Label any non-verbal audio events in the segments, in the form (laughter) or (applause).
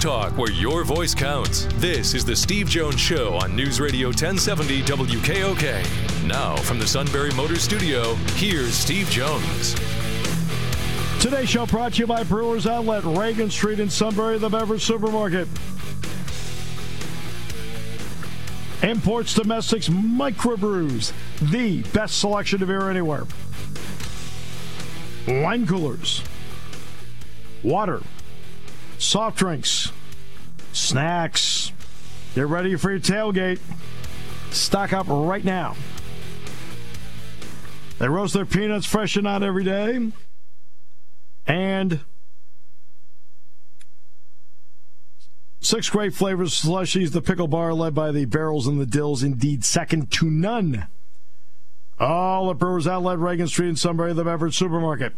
talk where your voice counts. This is The Steve Jones Show on News Radio 1070 WKOK. Now, from the Sunbury Motors Studio, here's Steve Jones. Today's show brought to you by Brewers Outlet, Reagan Street in Sunbury, the beverage supermarket. Imports Domestics Microbrews, the best selection of beer anywhere. Wine coolers, water, soft drinks, snacks. Get ready for your tailgate. Stock up right now. They roast their peanuts fresh and out every day. And six great flavors slushies. The pickle bar led by the barrels and the dills, indeed second to none. All at Brewers Outlet, Reagan Street in Sunbury, the beverage supermarket.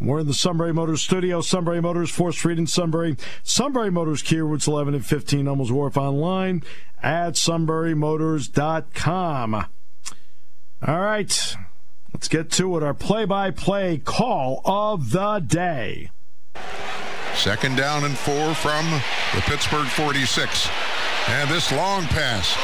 We're in the Sunbury Motors studio. Sunbury Motors, 4th Street in Sunbury. Sunbury Motors, Kia Routes 11 and 15, Hummels Wharf online at sunburymotors.com. All right, let's get to it. Our play by play call of the day. Second down and four from the Pittsburgh 46. And this long pass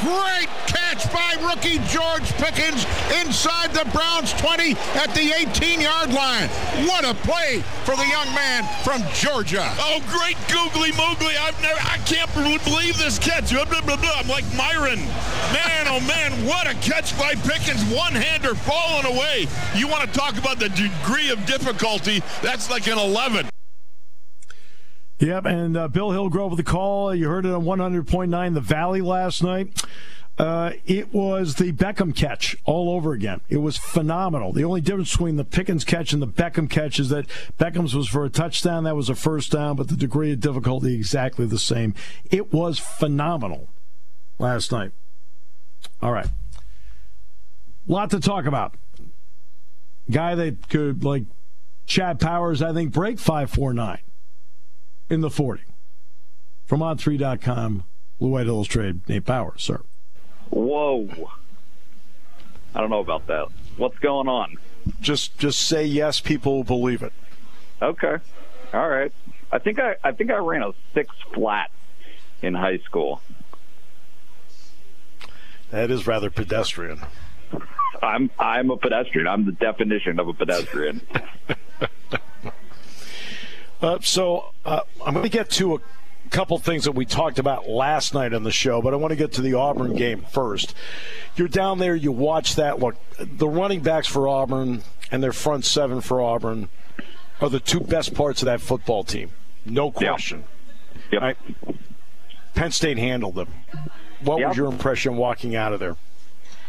great catch by rookie George Pickens inside the Browns 20 at the 18 yard line. What a play for the young man from Georgia. Oh, great googly moogly. I've never, I can't believe this catch. I'm like Myron. Man, oh man, what a catch by Pickens. One hander falling away. You want to talk about the degree of difficulty? That's like an 11. Yep, and uh, Bill Hillgrove with the call. You heard it on 100.9 The Valley last night. Uh, it was the Beckham catch all over again. It was phenomenal. The only difference between the Pickens catch and the Beckham catch is that Beckham's was for a touchdown, that was a first down, but the degree of difficulty exactly the same. It was phenomenal last night. All right. Lot to talk about. Guy that could, like Chad Powers, I think, break 549 in the 40. From on3.com, Blue White Illustrated, Nate Bauer, sir. Whoa. I don't know about that. What's going on? Just just say yes, people will believe it. Okay. All right. I think I I think I ran a six flat in high school. That is rather pedestrian. I'm I'm a pedestrian. I'm the definition of a pedestrian. (laughs) Uh, so uh, I'm going to get to a couple things that we talked about last night on the show, but I want to get to the Auburn game first. You're down there, you watch that. Look, the running backs for Auburn and their front seven for Auburn are the two best parts of that football team. No question. Yep. Right? Penn State handled them. What yep. was your impression walking out of there?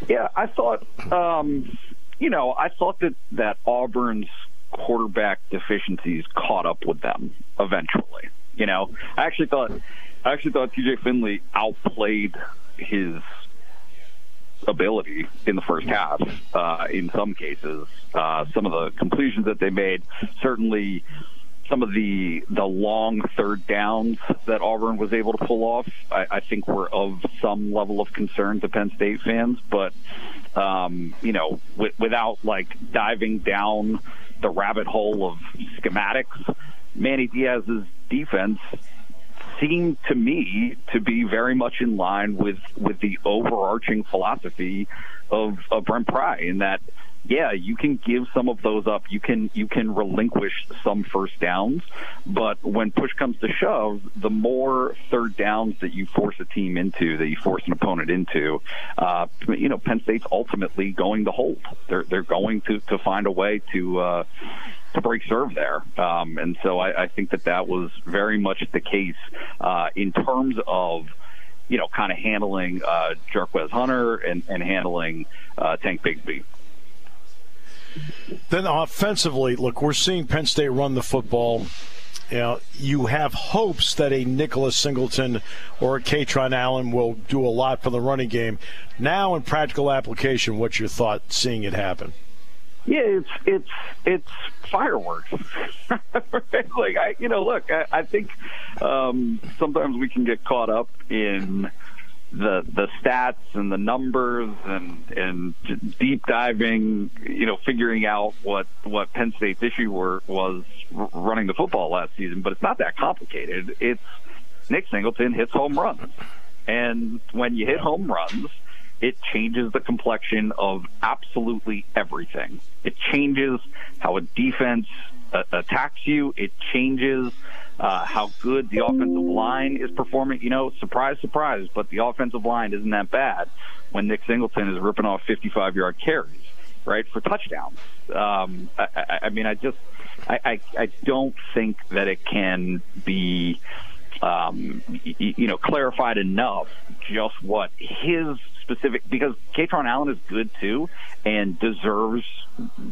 Yeah, I thought, um, you know, I thought that, that Auburn's quarterback deficiencies caught up with them eventually. You know, I actually thought I actually thought TJ Finley outplayed his ability in the first half. Uh, in some cases, uh, some of the completions that they made certainly. Some of the the long third downs that Auburn was able to pull off, I, I think, were of some level of concern to Penn State fans. But um, you know, w- without like diving down the rabbit hole of schematics, Manny Diaz's defense seemed to me to be very much in line with with the overarching philosophy of, of Brent Pry in that yeah, you can give some of those up. You can you can relinquish some first downs, but when push comes to shove, the more third downs that you force a team into, that you force an opponent into, uh, you know, Penn State's ultimately going to hold. They're they're going to to find a way to. Uh, to break serve there. Um, and so I, I, think that that was very much the case uh, in terms of, you know, kind of handling uh, Jarquez Hunter and, and handling uh, Tank Bigsby. Then offensively, look, we're seeing Penn State run the football. You, know, you have hopes that a Nicholas Singleton or a Kaytron Allen will do a lot for the running game. Now, in practical application, what's your thought seeing it happen? Yeah, it's it's it's fireworks. (laughs) like I, you know, look, I, I think um, sometimes we can get caught up in the the stats and the numbers and and deep diving, you know, figuring out what what Penn State's issue were was running the football last season. But it's not that complicated. It's Nick Singleton hits home runs, and when you hit home runs, it changes the complexion of absolutely everything. It changes how a defense uh, attacks you. It changes uh, how good the offensive line is performing. You know, surprise, surprise, but the offensive line isn't that bad when Nick Singleton is ripping off 55 yard carries, right, for touchdowns. Um, I, I, I mean, I just, I, I, I don't think that it can be, um, you, you know, clarified enough just what his specific because Kaytron Allen is good too and deserves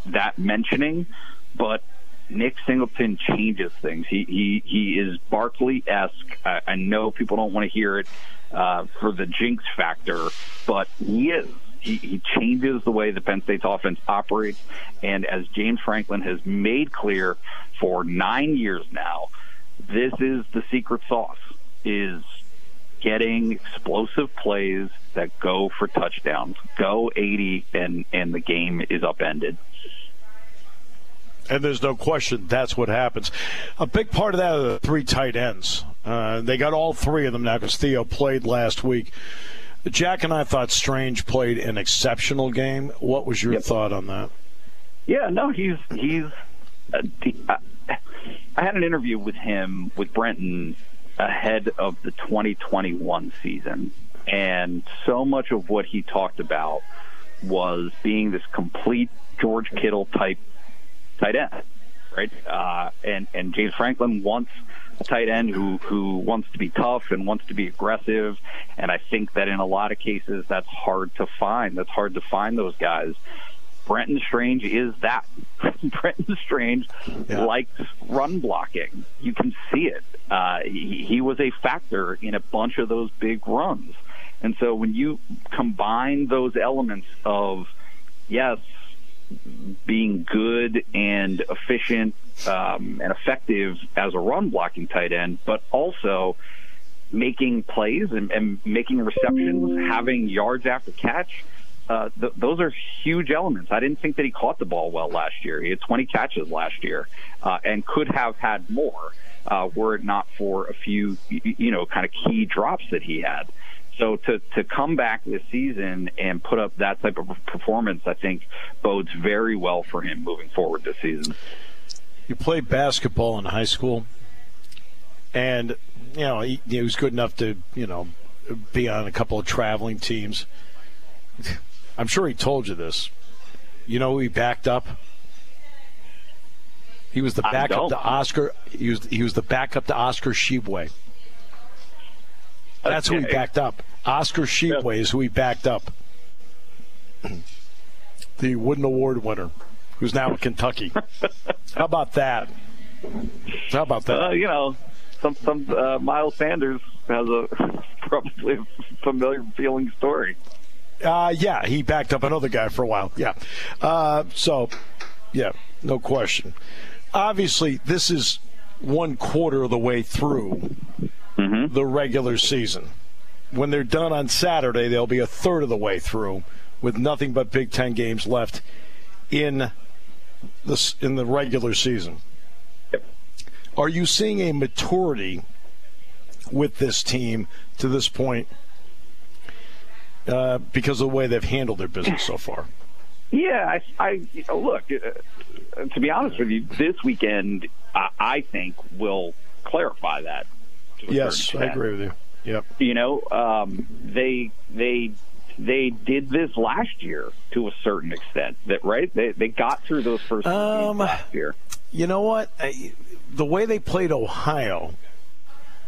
that mentioning, but Nick Singleton changes things. He he he is Barkley esque. I, I, know people don't want to hear it uh, for the jinx factor, but he is. He, he changes the way the Penn State's offense operates, and as James Franklin has made clear for nine years now, this is the secret sauce: is getting explosive plays that go for touchdowns, go 80, and and the game is upended. And there's no question that's what happens. A big part of that are the three tight ends. Uh, they got all three of them now because Theo played last week. Jack and I thought Strange played an exceptional game. What was your yep. thought on that? Yeah, no, he's he's. Uh, uh, I had an interview with him with Brenton ahead of the 2021 season, and so much of what he talked about was being this complete George Kittle type tight end, right? Uh, and and James Franklin wants a tight end who who wants to be tough and wants to be aggressive. And I think that in a lot of cases that's hard to find. That's hard to find those guys. Brenton Strange is that. (laughs) Brenton Strange yeah. likes run blocking. You can see it. Uh, he, he was a factor in a bunch of those big runs. And so when you combine those elements of, yes, being good and efficient um, and effective as a run blocking tight end, but also making plays and, and making receptions, having yards after catch. Uh, th- those are huge elements. I didn't think that he caught the ball well last year. He had 20 catches last year uh, and could have had more uh, were it not for a few, you know, kind of key drops that he had. So to, to come back this season and put up that type of performance, I think bodes very well for him moving forward this season. You played basketball in high school, and you know he, he was good enough to you know be on a couple of traveling teams. I'm sure he told you this. You know he backed up. He was the backup to Oscar. He was he was the backup to Oscar Tshiebwe. That's okay. who he backed up. Oscar Tshiebwe is who he backed up. the Wooden Award winner, who's now in Kentucky. How about that? How about that? Uh, you know, some some uh, Miles Sanders has a (laughs) probably a familiar feeling story. Uh, yeah, he backed up another guy for a while. Yeah. Uh, so, yeah, no question. Obviously, this is one quarter of the way through mm-hmm. the regular season. When they're done on Saturday, they'll be a third of the way through with nothing but Big Ten games left in the, in the regular season. Yep. Are you seeing a maturity with this team to this point uh, because of the way they've handled their business so far? Yeah, I, I look. Uh, to be honest with you, this weekend I, I think will clarify that yes, I agree with you. Yep. You know, um, they they they did this last year to a certain extent. That right? They they got through those first um, last year. You know what? I, the way they played Ohio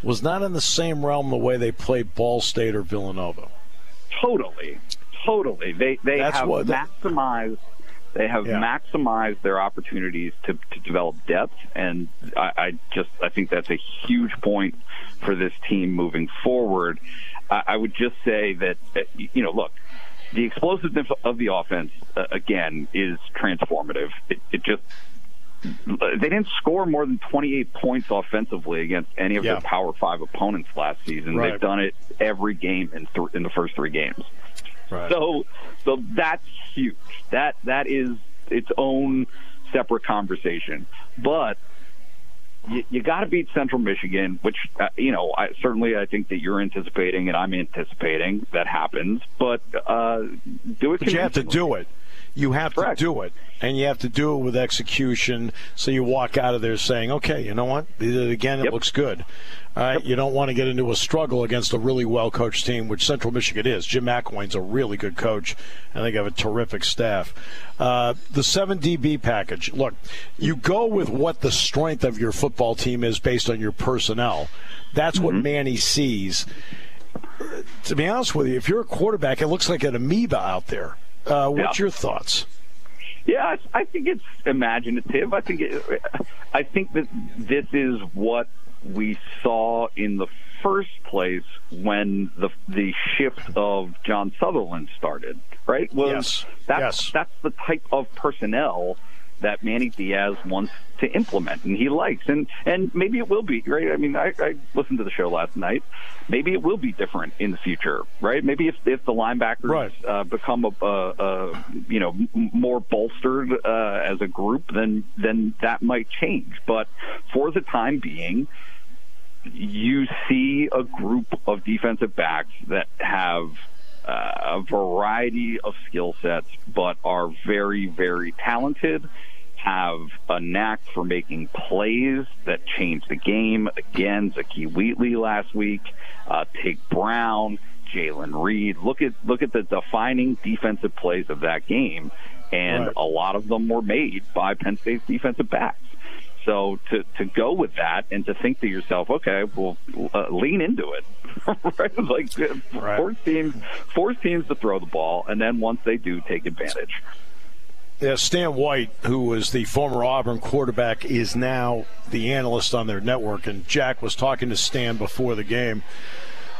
was not in the same realm the way they played Ball State or Villanova. Totally, totally. They they That's have maximized they have yeah. maximized their opportunities to, to develop depth, and I, I, just I think that's a huge point for this team moving forward. I, I would just say that uh, you know, look, the explosiveness of the offense uh, again is transformative. It, it just they didn't score more than 28 points offensively against any of Yeah. their Power Five opponents last season. Right. They've done it every game in th- in the first three games. Right. So, so that's huge. That that is its own separate conversation. But you, you got to beat Central Michigan, which uh, you know I, certainly I think that you're anticipating and I'm anticipating that happens. But uh, do it. But you have to do it. You have Correct. to do it, and you have to do it with execution. So you walk out of there saying, "Okay, you know what? Did it Again, it Yep. looks good." Right, you don't want to get into a struggle against a really well coached team, which Central Michigan is. Jim McElwain's a really good coach, and they have a terrific staff. Uh, the seven DB package. Look, you go with what the strength of your football team is based on your personnel. That's what Manny sees to be honest with you, if you're a quarterback, it looks like an amoeba out there. Uh, what's Yeah. your thoughts? Yeah, I I think it's imaginative. I think it, I think that this is what we saw in the first place when the the shift of John Sutherland started. Right? Was Yes. That's Yes. that's the type of personnel that Manny Diaz wants to implement and he likes. And and maybe it will be right? I mean i, I listened to the show last night. Maybe it will be different in the future right? Maybe if, if the linebackers Right. uh, become a, a, a you know more bolstered uh, as a group then then that might change. But for the time being you see a group of defensive backs that have uh, a variety of skill sets, but are very, very talented, have a knack for making plays that change the game. Again, Zakee Wheatley last week, uh, Tig Brown, Jaylen Reed. Look at look at the defining defensive plays of that game, and Right. a lot of them were made by Penn State's defensive backs. So to to go with that and to think to yourself, okay, well, uh, lean into it, (laughs) right? Like Right. force teams, force teams to throw the ball, and then once they do, take advantage. Yeah, Stan White, who was the former Auburn quarterback, is now the analyst on their network. And Jack was talking to Stan before the game.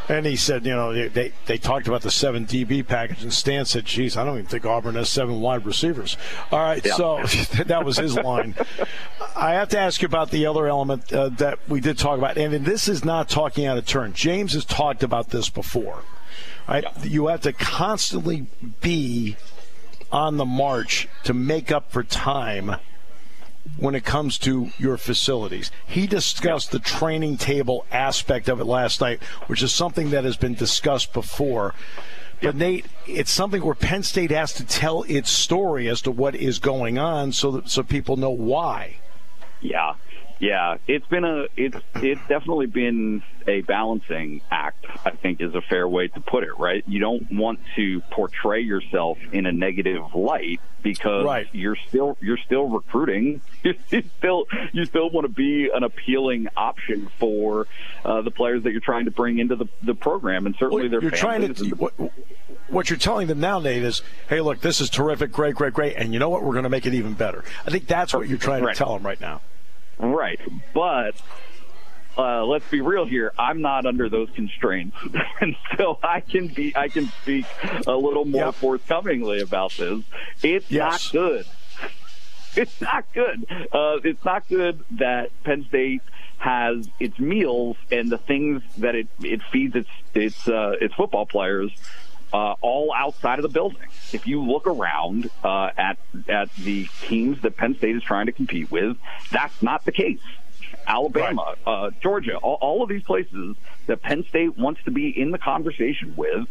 And he said, you know, they, they talked about the seven DB package, and Stan said, geez, I don't even think Auburn has seven wide receivers. All right, Yeah. so that was his line. I have to ask you about the other element uh, that we did talk about, and this is not talking out of turn. James has talked about this before. Right? You have to constantly be on the march to make up for time when it comes to your facilities. He discussed the training table aspect of it last night, which is something that has been discussed before. But Nate, it's something where Penn State has to tell its story as to what is going on, so that so people know why. Yeah, yeah. It's been a it's it's definitely been a balancing act. I think is a fair way to put it. Right? You don't want to portray yourself in a negative light because Right. you're still you're still recruiting. (laughs) You still you still want to be an appealing option for uh, the players that you're trying to bring into the the program, and certainly their you're trying to the- what, what you're telling them now, Nate, is, hey, look, this is terrific, great, great, great, and you know what? We're going to make it even better. I think that's what you're trying Right. to tell them right now. Right, but uh, let's be real here. I'm not under those constraints, (laughs) and so I can be I can speak a little more Yep. forthcomingly about this. It's Yes. not good. (laughs) It's not good. Uh, it's not good that Penn State has its meals and the things that it it feeds its its uh, its football players uh, all outside of the building. If you look around uh, at at the teams that Penn State is trying to compete with, that's not the case. Alabama, uh, Georgia, all, all of these places that Penn State wants to be in the conversation with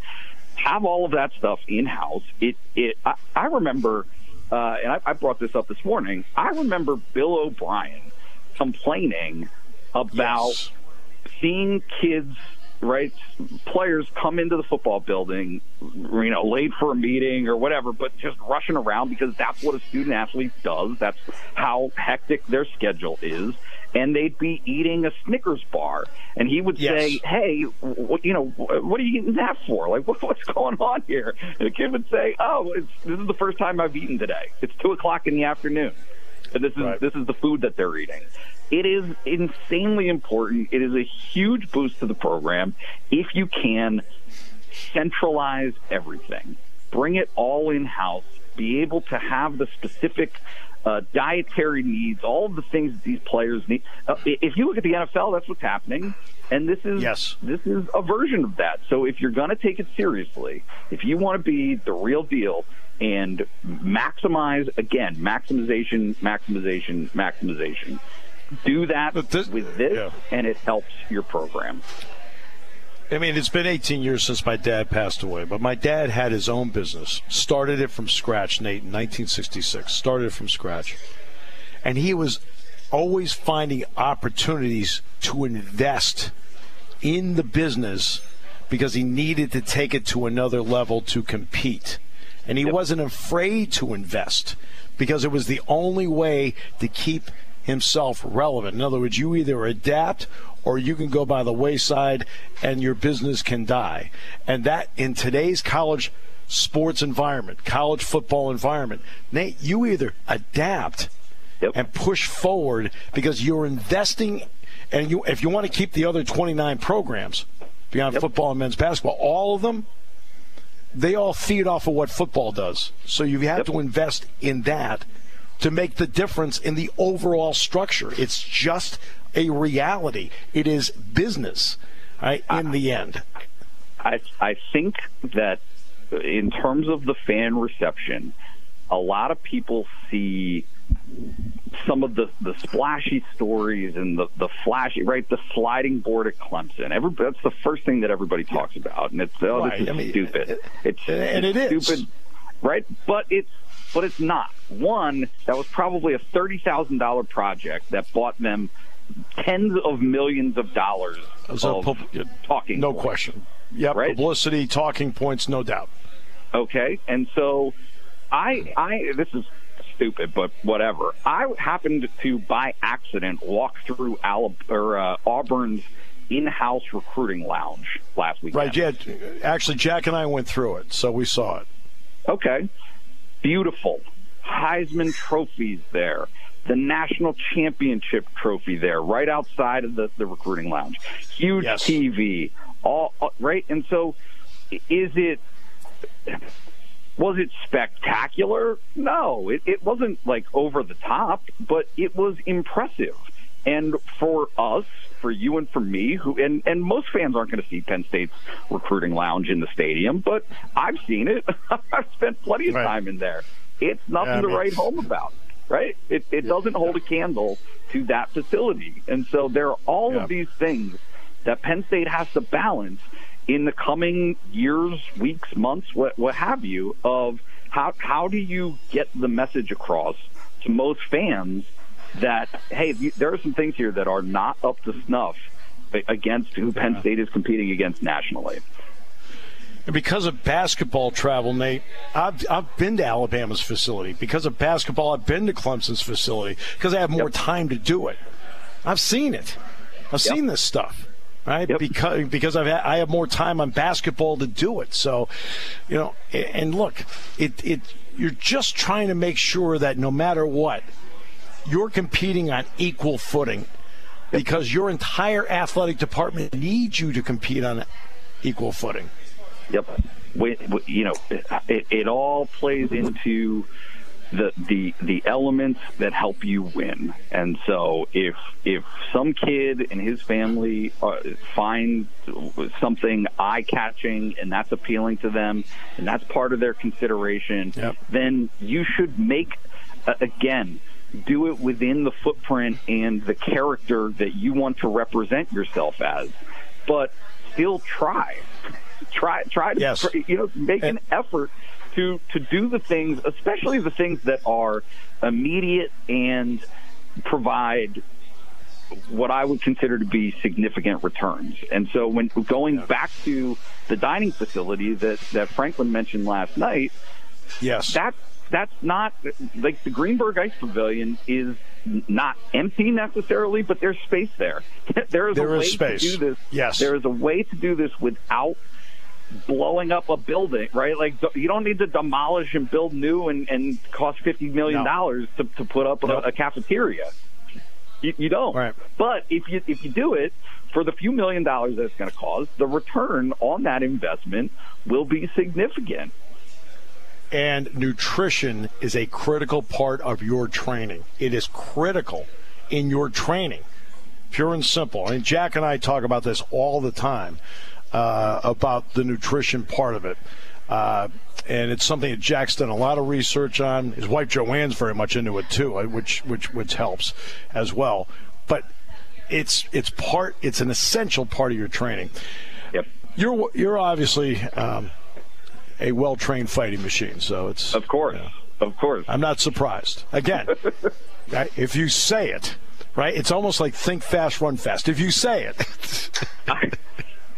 have all of that stuff in house. It, it. I, I remember, uh, and I, I brought this up this morning. I remember Bill O'Brien complaining about Yes. seeing kids, right, players come into the football building, you know, late for a meeting or whatever, but just rushing around because that's what a student athlete does. That's how hectic their schedule is. And they'd be eating a Snickers bar, and he would Yes. say, "Hey, what, you know, what are you eating that for? Like, what, what's going on here?" And the kid would say, "Oh, it's, this is the first time I've eaten today. It's two o'clock in the afternoon, and this is Right. this is the food that they're eating." It is insanely important. It is a huge boost to the program if you can centralize everything. Bring it all in house. be able to have the specific uh, dietary needs, all of the things that these players need. Uh, if you look at the NFL, that's what's happening. And this is yes. this is a version of that. So if you're going to take it seriously, if you want to be the real deal and maximize again, maximization, maximization, maximization, do that this, with this, yeah. and it helps your program. I mean, it's been 18 years since my dad passed away, but my dad had his own business. Started it from scratch, Nate, in 1966. Started it from scratch. And he was always finding opportunities to invest in the business because he needed to take it to another level to compete. And he yep. wasn't afraid to invest because it was the only way to keep himself relevant. In other words, you either adapt or you can go by the wayside and your business can die. And that in today's college sports environment, college football environment, Nate, you either adapt yep. and push forward because you're investing and you, if you want to keep the other 29 programs beyond yep. football and men's basketball, all of them, they all feed off of what football does. So you have yep. to invest in that to make the difference in the overall structure. It's just a reality. It is business, right, in I, the end. I, I think that in terms of the fan reception, a lot of people see some of the, the splashy stories and the, the flashy, right? The sliding board at Clemson. Every, that's the first thing that everybody talks about. And it's, oh, right. this is I mean, stupid. It's, and it's it stupid, is. right? But it's, but it's not. One, that was probably a $30,000 project that bought them tens of millions of dollars of pub- talking. No points, question. Yep. Right? Publicity, talking points, no doubt. Okay. And so I, I, this is stupid, but whatever. I happened to, by accident, walk through Alab- or, uh, Auburn's in-house recruiting lounge last week. Right. Yeah. Actually, Jack and I went through it, so we saw it. Okay. Beautiful. Heisman trophies there. The national championship trophy there, right outside of the, the recruiting lounge. Huge yes. TV. All, all right. And so, is it was it spectacular? No, it, it wasn't like over the top, but it was impressive. And for us, for you and for me, who and, and most fans aren't going to see Penn State's recruiting lounge in the stadium, but I've seen it. (laughs) I've spent plenty of right. time in there. It's nothing yeah, to write home about, right? It, it yeah, doesn't hold a candle to that facility. And so there are all yeah. of these things that Penn State has to balance in the coming years, weeks, months, what, what have you, of how, how do you get the message across to most fans that, hey, there are some things here that are not up to snuff against who Penn State is competing against nationally. And because of basketball travel, Nate, I've, I've been to Alabama's facility. Because of basketball, I've been to Clemson's facility because I have more yep. time to do it. I've seen it. I've yep. seen this stuff right? Yep. Because because I've I have more time on basketball to do it. So, you know, and look, it it you're just trying to make sure that no matter what, you're competing on equal footing because your entire athletic department needs you to compete on equal footing. Yep. We, we, you know, it, it all plays into the the the elements that help you win. And so if if some kid and his family uh, find something eye catching and that's appealing to them and that's part of their consideration, yep. then you should make uh, again do it within the footprint and the character that you want to represent yourself as, but still try. (laughs) Try, try to, yes. you know, make and, an effort to to do the things, especially the things that are immediate and provide what I would consider to be significant returns. And so when going back to the dining facility that, that Franklin mentioned last night, yes, that that's not like the Greenberg Ice Pavilion is not empty necessarily, but there's space there. (laughs) there is there a way space. to do this. Yes, there is a way to do this without blowing up a building, right? Like you don't need to demolish and build new and, and cost fifty million dollars no. to, to put up nope. a, a, cafeteria. You, you don't. Right. But if you if you do it for the few million dollars that it's going to cost, the return on that investment will be significant. And nutrition is a critical part of your training. It is critical in your training, pure and simple. And Jack and I talk about this all the time uh, about the nutrition part of it. Uh, and it's something that Jack's done a lot of research on. His wife Joanne's very much into it too, uh, which which which helps as well. But it's it's part it's an essential part of your training. Yep. You're you're obviously um, a well trained fighting machine, so it's of course, you know, of course. I'm not surprised. Again, (laughs) if you say it, right? It's almost like think fast, run fast. If you say it. (laughs)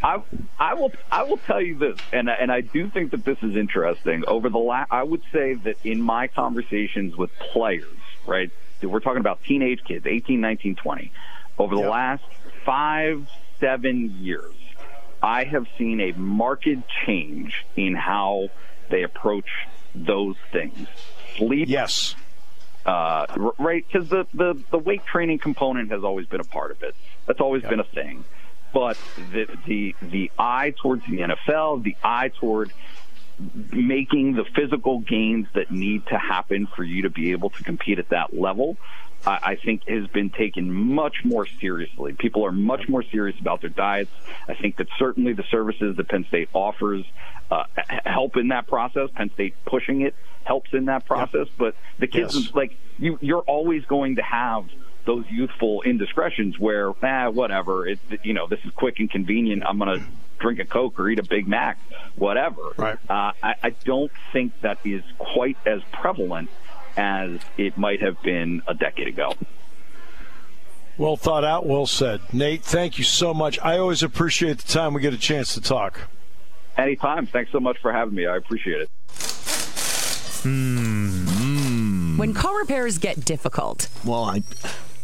I, I will I will tell you this, and and I do think that this is interesting. Over the last, I would say that in my conversations with players, right, we're talking about teenage kids, 18, 19, 20. Over the yep. last five, seven years, I have seen a marked change in how they approach those things. Sleep, yes, uh, right, because the, the the weight training component has always been a part of it. That's always yep. been a thing but the the the eye towards the NFL, the eye toward making the physical gains that need to happen for you to be able to compete at that level, I, I think has been taken much more seriously. People are much more serious about their diets. I think that certainly the services that Penn State offers uh, help in that process. Penn State pushing it helps in that process, but the kids yes. like you, you're always going to have those youthful indiscretions where, ah, whatever, it, you know, this is quick and convenient. I'm going to drink a Coke or eat a Big Mac, whatever. Right. Uh, I, I don't think that is quite as prevalent as it might have been a decade ago. Well thought out, well said. Nate, thank you so much. I always appreciate the time we get a chance to talk. Anytime. Thanks so much for having me. I appreciate it. Hmm. When car repairs get difficult. Well, I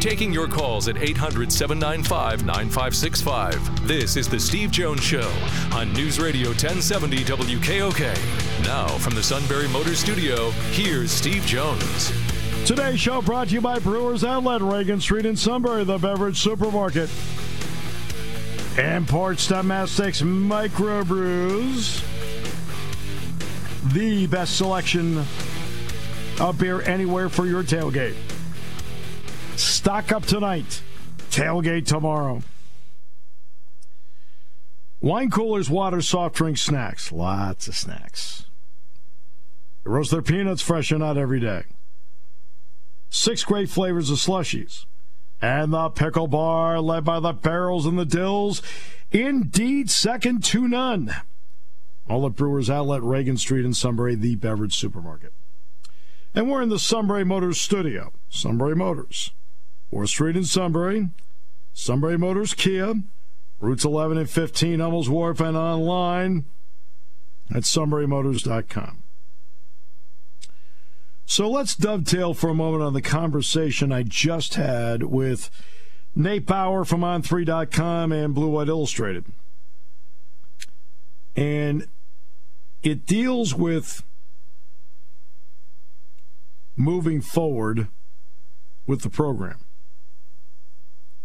Taking your calls at 800 795 9565. This is The Steve Jones Show on News Radio 1070 WKOK. Now, from the Sunbury Motor Studio, here's Steve Jones. Today's show brought to you by Brewers Outlet, Reagan Street in Sunbury, the beverage supermarket. Imports Domestics Microbrews. The best selection of beer anywhere for your tailgate. Stock up tonight. Tailgate tomorrow. Wine coolers, water, soft drinks, snacks. Lots of snacks. They roast their peanuts fresh and out every day. Six great flavors of slushies. And the pickle bar, led by the barrels and the dills. Indeed, second to none. All at Brewers Outlet, Reagan Street in Sunbury, the beverage supermarket. And we're in the Sunbury Motors studio. Sunbury Motors. 4th Street in Sunbury, Sunbury Motors Kia, routes 11 and 15, Hummels Wharf, and online at sunburymotors.com. So let's dovetail for a moment on the conversation I just had with Nate Bauer from On3.com and Blue White Illustrated. And it deals with moving forward with the program.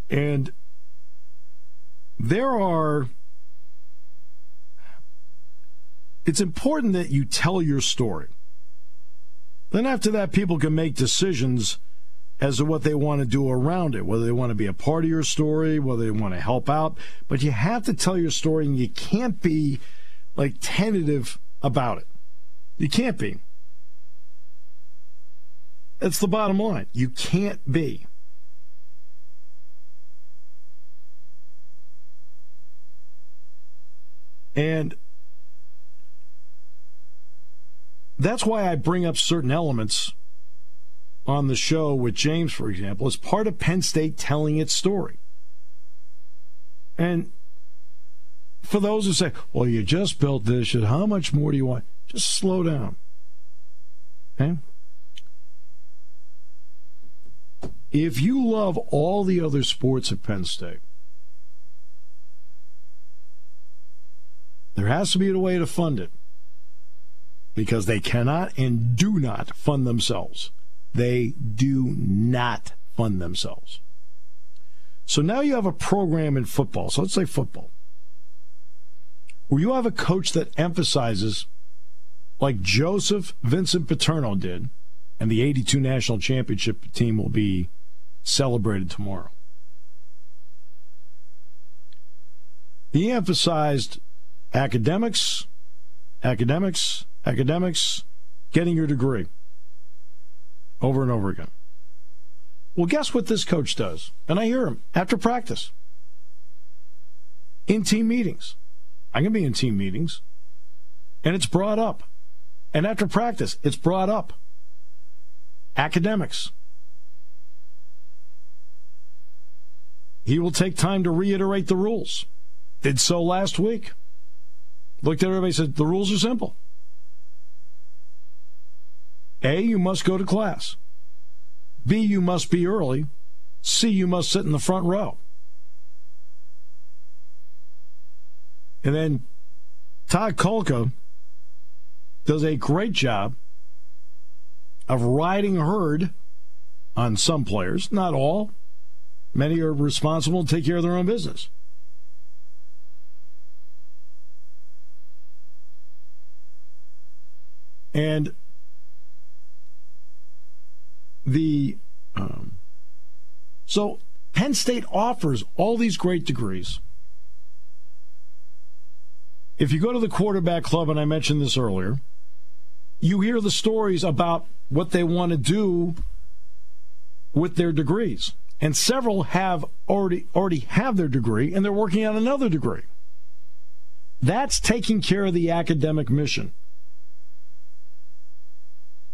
And there are, it's important that you tell your story. Then after that, people can make decisions as to what they want to do around it, whether they want to be a part of your story, whether they want to help out. But you have to tell your story and you can't be like tentative about it. You can't be. That's the bottom line. You can't be. And that's why I bring up certain elements on the show with James, for example, as part of Penn State telling its story. And for those who say, well, you just built this, how much more do you want? Just slow down. Okay? If you love all the other sports at Penn State, there has to be a way to fund it because they cannot and do not fund themselves. They do not fund themselves. So now you have a program in football. So let's say football, where you have a coach that emphasizes, like Joseph Vincent Paterno did, and the 82 national championship team will be celebrated tomorrow. He emphasized academics, academics, academics, getting your degree over and over again. Well, guess what this coach does? And I hear him after practice in team meetings. I can be in team meetings, and it's brought up. And after practice, it's brought up. Academics. He will take time to reiterate the rules. Did so last week. Looked at everybody said, the rules are simple. A, you must go to class. B, you must be early. C, you must sit in the front row. And then Todd Kolka does a great job of riding herd on some players, not all. Many are responsible to take care of their own business. And the um, so Penn State offers all these great degrees. If you go to the quarterback club, and I mentioned this earlier, you hear the stories about what they want to do with their degrees. And several have already already have their degree and they're working on another degree. That's taking care of the academic mission.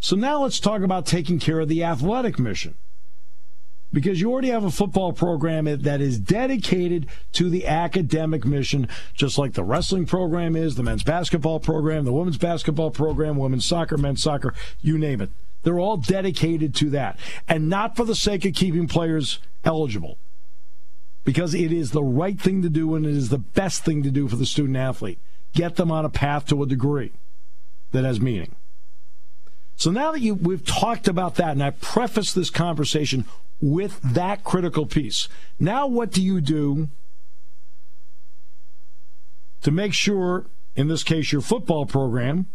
So now let's talk about taking care of the athletic mission. Because you already have a football program that is dedicated to the academic mission, just like the wrestling program is, the men's basketball program, the women's basketball program, women's soccer, men's soccer, you name it. They're all dedicated to that. And not for the sake of keeping players eligible, because it is the right thing to do and it is the best thing to do for the student athlete. Get them on a path to a degree that has meaning. So now that you, we've talked about that, and I preface this conversation with that critical piece, now what do you do to make sure, in this case, your football program,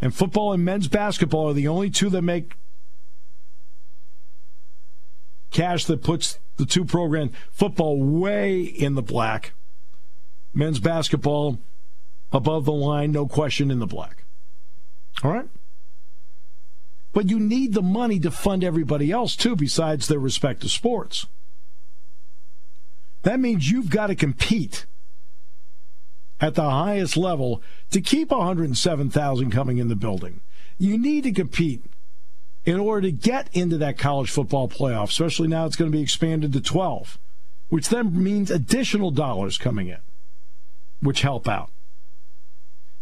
and football and men's basketball are the only two that make cash that puts the two programs, football way in the black, men's basketball above the line, no question in the black. All right? But you need the money to fund everybody else, too, besides their respective sports. That means you've got to compete at the highest level to keep 107,000 coming in the building. You need to compete in order to get into that college football playoff, especially now it's going to be expanded to 12, which then means additional dollars coming in, which help out.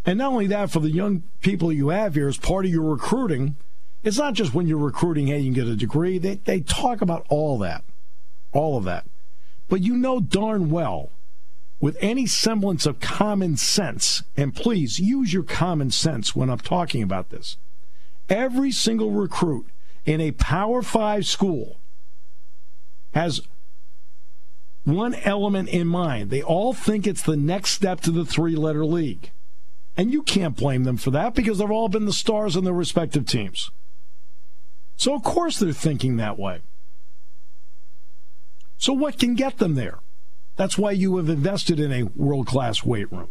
And not only that, for the young people you have here, as part of your recruiting, it's not just when you're recruiting, hey, you can get a degree. They, they talk about all that, all of that. But you know darn well, with any semblance of common sense, and please use your common sense when I'm talking about this, every single recruit in a Power Five school has one element in mind. They all think it's the next step to the three letter league. And you can't blame them for that because they've all been the stars on their respective teams. So, of course, they're thinking that way. So, what can get them there? That's why you have invested in a world class weight room.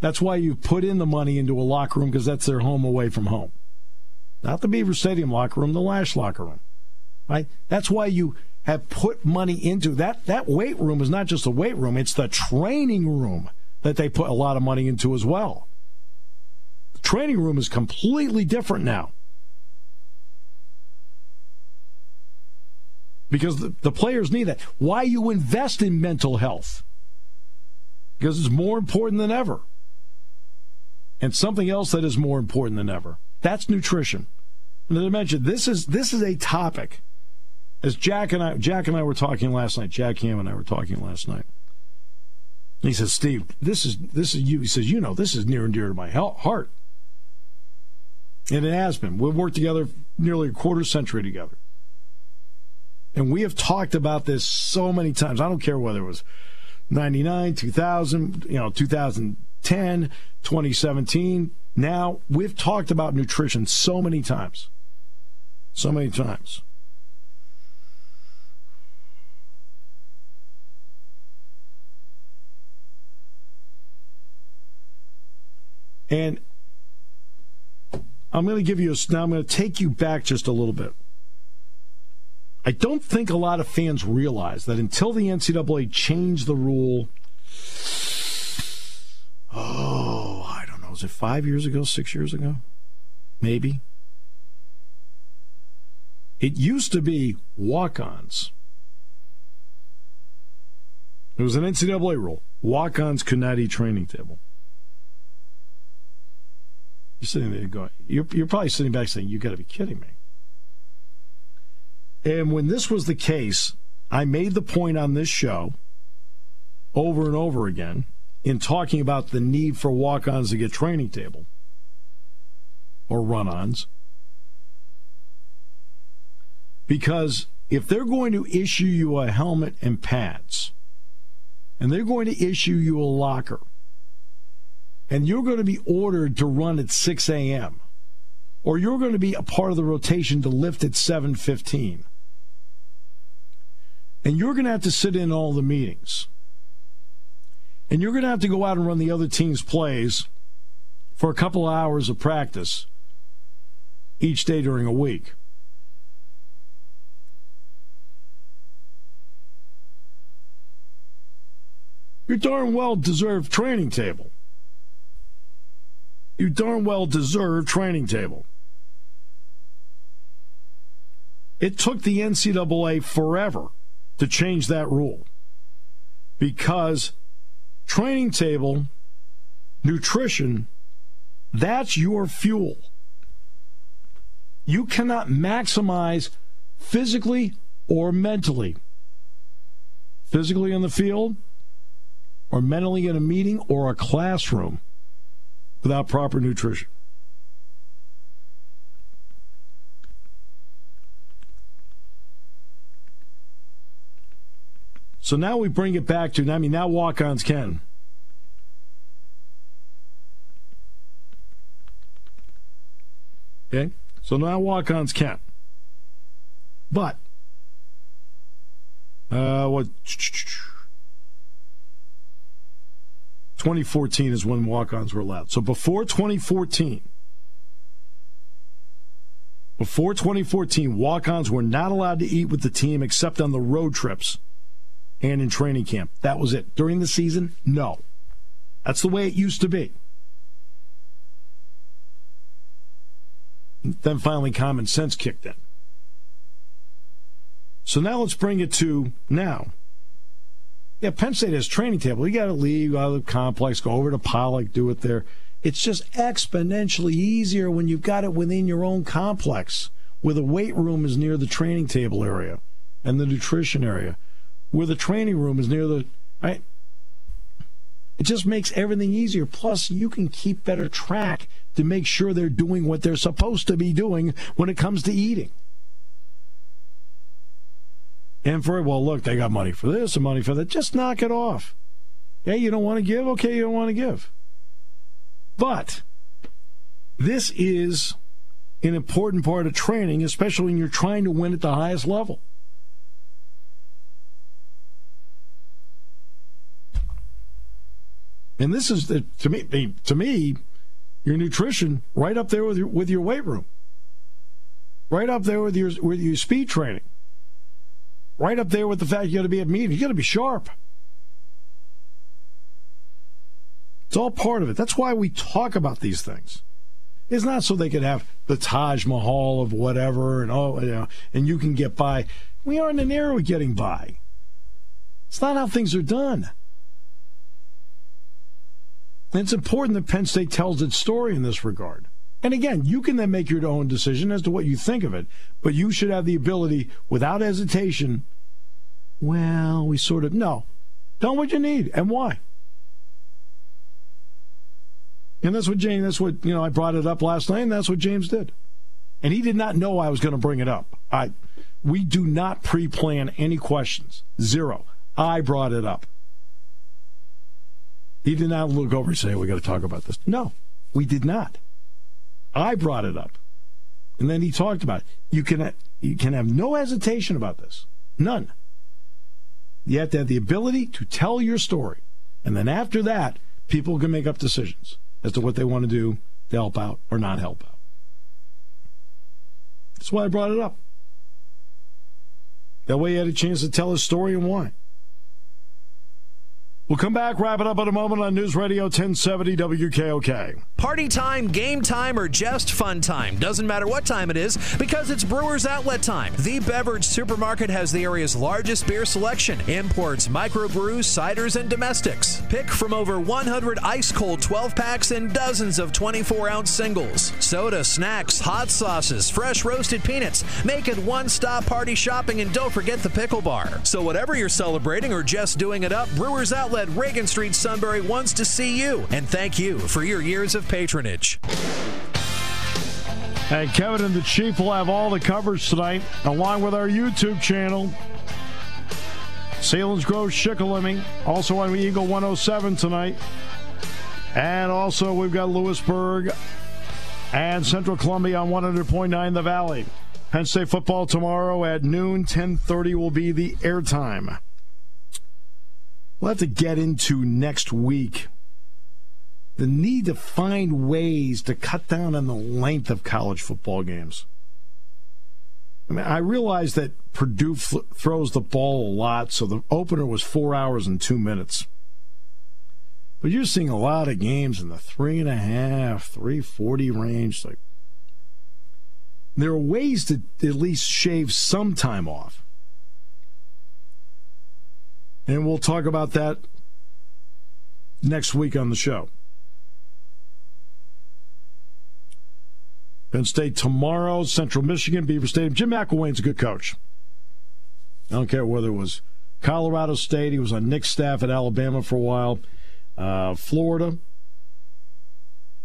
That's why you've put in the money into a locker room because that's their home away from home. Not the Beaver Stadium locker room, the Lasch locker room. Right? That's why you have put money into that. That weight room is not just a weight room; it's the training room that they put a lot of money into as well. Training room is completely different now. Because the, the players need that. Why you invest in mental health? Because it's more important than ever. And something else that is more important than ever. That's nutrition. And as I mentioned, this is this is a topic. As Jack and I Jack and I were talking last night, Jack Ham and I were talking last night. he says, Steve, this is this is you. He says, you know, this is near and dear to my heart. And it has been. We've worked together nearly a quarter century together. And we have talked about this so many times. I don't care whether it was 99, 2000, you know, 2010, 2017. Now, we've talked about nutrition so many times. So many times. And I'm going to give you a, now I'm going to take you back just a little bit. I don't think a lot of fans realize that until the NCAA changed the rule, oh, I don't know, was it five years ago, six years ago? Maybe. It used to be walk ons. It was an NCAA rule. Walk ons could not eat training table. You're sitting there going, you're, you're probably sitting back saying, you got to be kidding me. And when this was the case, I made the point on this show over and over again in talking about the need for walk ons to get training table or run ons. Because if they're going to issue you a helmet and pads, and they're going to issue you a locker, and you're going to be ordered to run at 6 a.m., or you're going to be a part of the rotation to lift at 7:15 and you're going to have to sit in all the meetings. And you're going to have to go out and run the other team's plays for a couple of hours of practice each day during a week. Your darn well deserved training table. You darn well deserve training table. It took the NCAA forever to change that rule because training table, nutrition, that's your fuel. You cannot maximize physically or mentally. Physically in the field, or mentally in a meeting or a classroom without proper nutrition. So now we bring it back to, I mean, now walk ons can. Okay? So now walk ons can. But, uh, what? 2014 is when walk ons were allowed. So before 2014, before 2014, walk ons were not allowed to eat with the team except on the road trips and in training camp. That was it. During the season, no. That's the way it used to be. Then finally, common sense kicked in. So now let's bring it to now. Yeah, Penn State has training table. You got to leave out of the complex, go over to Pollock, do it there. It's just exponentially easier when you've got it within your own complex, where the weight room is near the training table area and the nutrition area where the training room is near the right. It just makes everything easier. Plus, you can keep better track to make sure they're doing what they're supposed to be doing when it comes to eating. And for well, look, they got money for this and money for that. Just knock it off. Yeah, you don't want to give? Okay, you don't want to give. But this is an important part of training, especially when you're trying to win at the highest level. And this is to me to me your nutrition right up there with your with your weight room. Right up there with your with your speed training. Right up there with the fact you got to be at meetings. You got to be sharp. It's all part of it. That's why we talk about these things. It's not so they could have the Taj Mahal of whatever, and oh, you know, and you can get by. We are in an era of getting by. It's not how things are done. And it's important that Penn State tells its story in this regard. And again, you can then make your own decision as to what you think of it, but you should have the ability, without hesitation, well, we sort of, no. Tell them what you need and why. And that's what James, that's what, you know, I brought it up last night, and that's what James did. And he did not know I was going to bring it up. I, we do not pre plan any questions. Zero. I brought it up. He did not look over and say, we got to talk about this. No, we did not. I brought it up. And then he talked about it. You can, you can have no hesitation about this. None. You have to have the ability to tell your story. And then after that, people can make up decisions as to what they want to do to help out or not help out. That's why I brought it up. That way he had a chance to tell his story and why. We'll come back, wrap it up in a moment on News Radio 1070 WKOK. Party time, game time, or just fun time. Doesn't matter what time it is because it's Brewers Outlet time. The beverage supermarket has the area's largest beer selection, imports, microbrews, ciders, and domestics. Pick from over 100 ice cold 12 packs and dozens of 24 ounce singles. Soda, snacks, hot sauces, fresh roasted peanuts. Make it one stop party shopping and don't forget the pickle bar. So, whatever you're celebrating or just doing it up, Brewers Outlet Reagan Street Sunbury wants to see you and thank you for your years of patronage. And Kevin and the Chief will have all the coverage tonight, along with our YouTube channel. Selinsgrove Shikellamy, also on Eagle 107 tonight. And also, we've got Lewisburg and Central Columbia on 100.9 The Valley. Penn State football tomorrow at noon, 10:30 will be the airtime. We'll have to get into next week the need to find ways to cut down on the length of college football games. I mean, I realize that Purdue f- throws the ball a lot, so the opener was four hours and two minutes. But you're seeing a lot of games in the three and a half, three forty range. Like there are ways to at least shave some time off. And we'll talk about that next week on the show. Penn State tomorrow, Central Michigan, Beaver Stadium. Jim McElwain's a good coach. I don't care whether it was Colorado State, he was on Nick's staff at Alabama for a while, uh, Florida,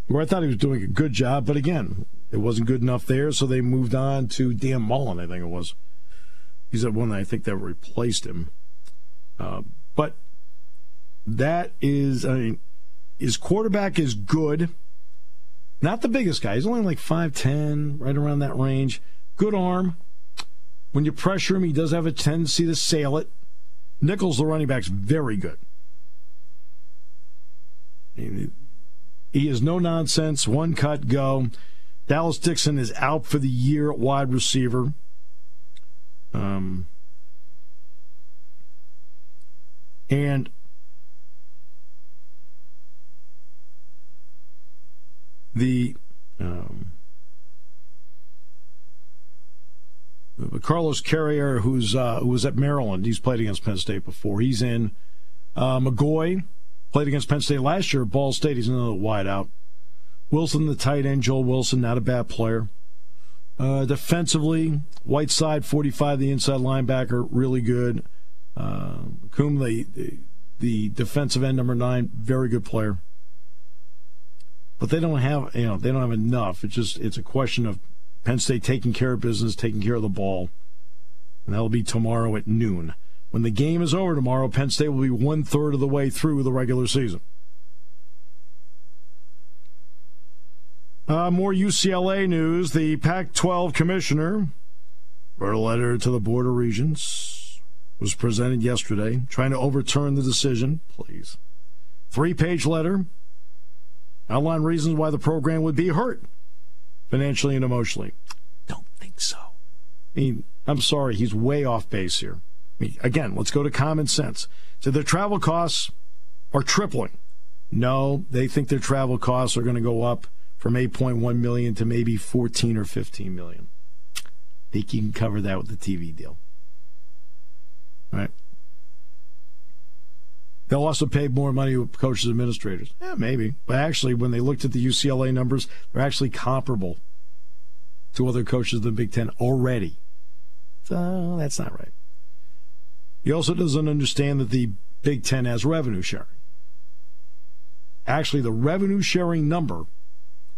where I thought he was doing a good job, but again, it wasn't good enough there, so they moved on to Dan Mullen, I think it was. He's the one I think that replaced him. Uh, but that is, I mean, his quarterback is good. Not the biggest guy. He's only like 5'10, right around that range. Good arm. When you pressure him, he does have a tendency to sail it. Nichols, the running back's very good. He is no nonsense, one cut, go. Dallas Dixon is out for the year at wide receiver. Um, and the um, Carlos Carriere, who's uh, who was at Maryland, he's played against Penn State before. He's in. Uh, McGoy played against Penn State last year Ball State. He's another wideout. Wilson, the tight end, Joel Wilson, not a bad player. Uh, defensively, Whiteside, 45, the inside linebacker, really good. Uh, Coombe, the, the, the defensive end number nine, very good player. But they don't have you know they don't have enough. It's just it's a question of Penn State taking care of business, taking care of the ball, and that'll be tomorrow at noon. When the game is over tomorrow, Penn State will be one third of the way through the regular season. Uh, more UCLA news. The Pac 12 commissioner wrote a letter to the Board of Regents was presented yesterday, trying to overturn the decision, please. Three page letter outline reasons why the program would be hurt financially and emotionally. Don't think so. I mean, I'm sorry, he's way off base here. Again, let's go to common sense. So their travel costs are tripling. No, they think their travel costs are going to go up from 8.1 million to maybe 14 or 15 million. Think They can cover that with the TV deal. Right. They'll also pay more money to coaches and administrators. Yeah, maybe. But actually, when they looked at the UCLA numbers, they're actually comparable to other coaches in the Big Ten already. So that's not right. He also doesn't understand that the Big Ten has revenue sharing. Actually, the revenue sharing number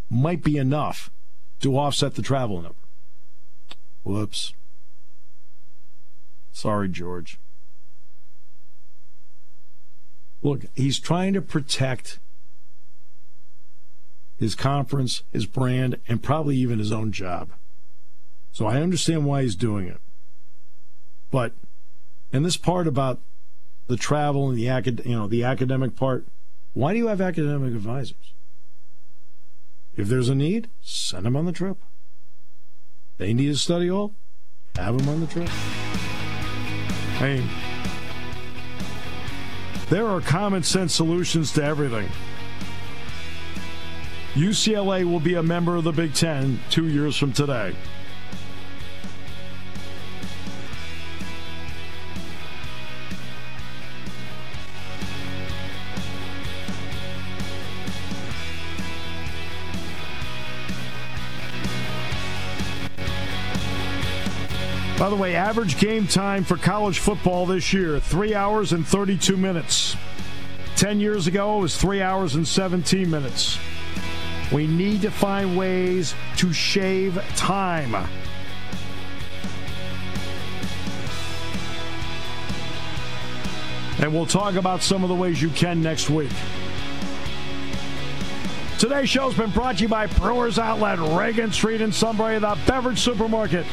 might be enough to offset the travel number. Whoops. Sorry, George. Look, he's trying to protect his conference, his brand, and probably even his own job. So I understand why he's doing it. But and this part about the travel and the acad- you know the academic part, why do you have academic advisors? If there's a need, send them on the trip. They need a study hall, have them on the trip. Mean, there are common sense solutions to everything. UCLA will be a member of the Big Ten two years from today. By the way, average game time for college football this year, three hours and 32 minutes. 10 years ago, it was three hours and 17 minutes. We need to find ways to shave time. And we'll talk about some of the ways you can next week. Today's show's been brought to you by Brewers Outlet, Reagan Street in Sunbury, the beverage supermarket.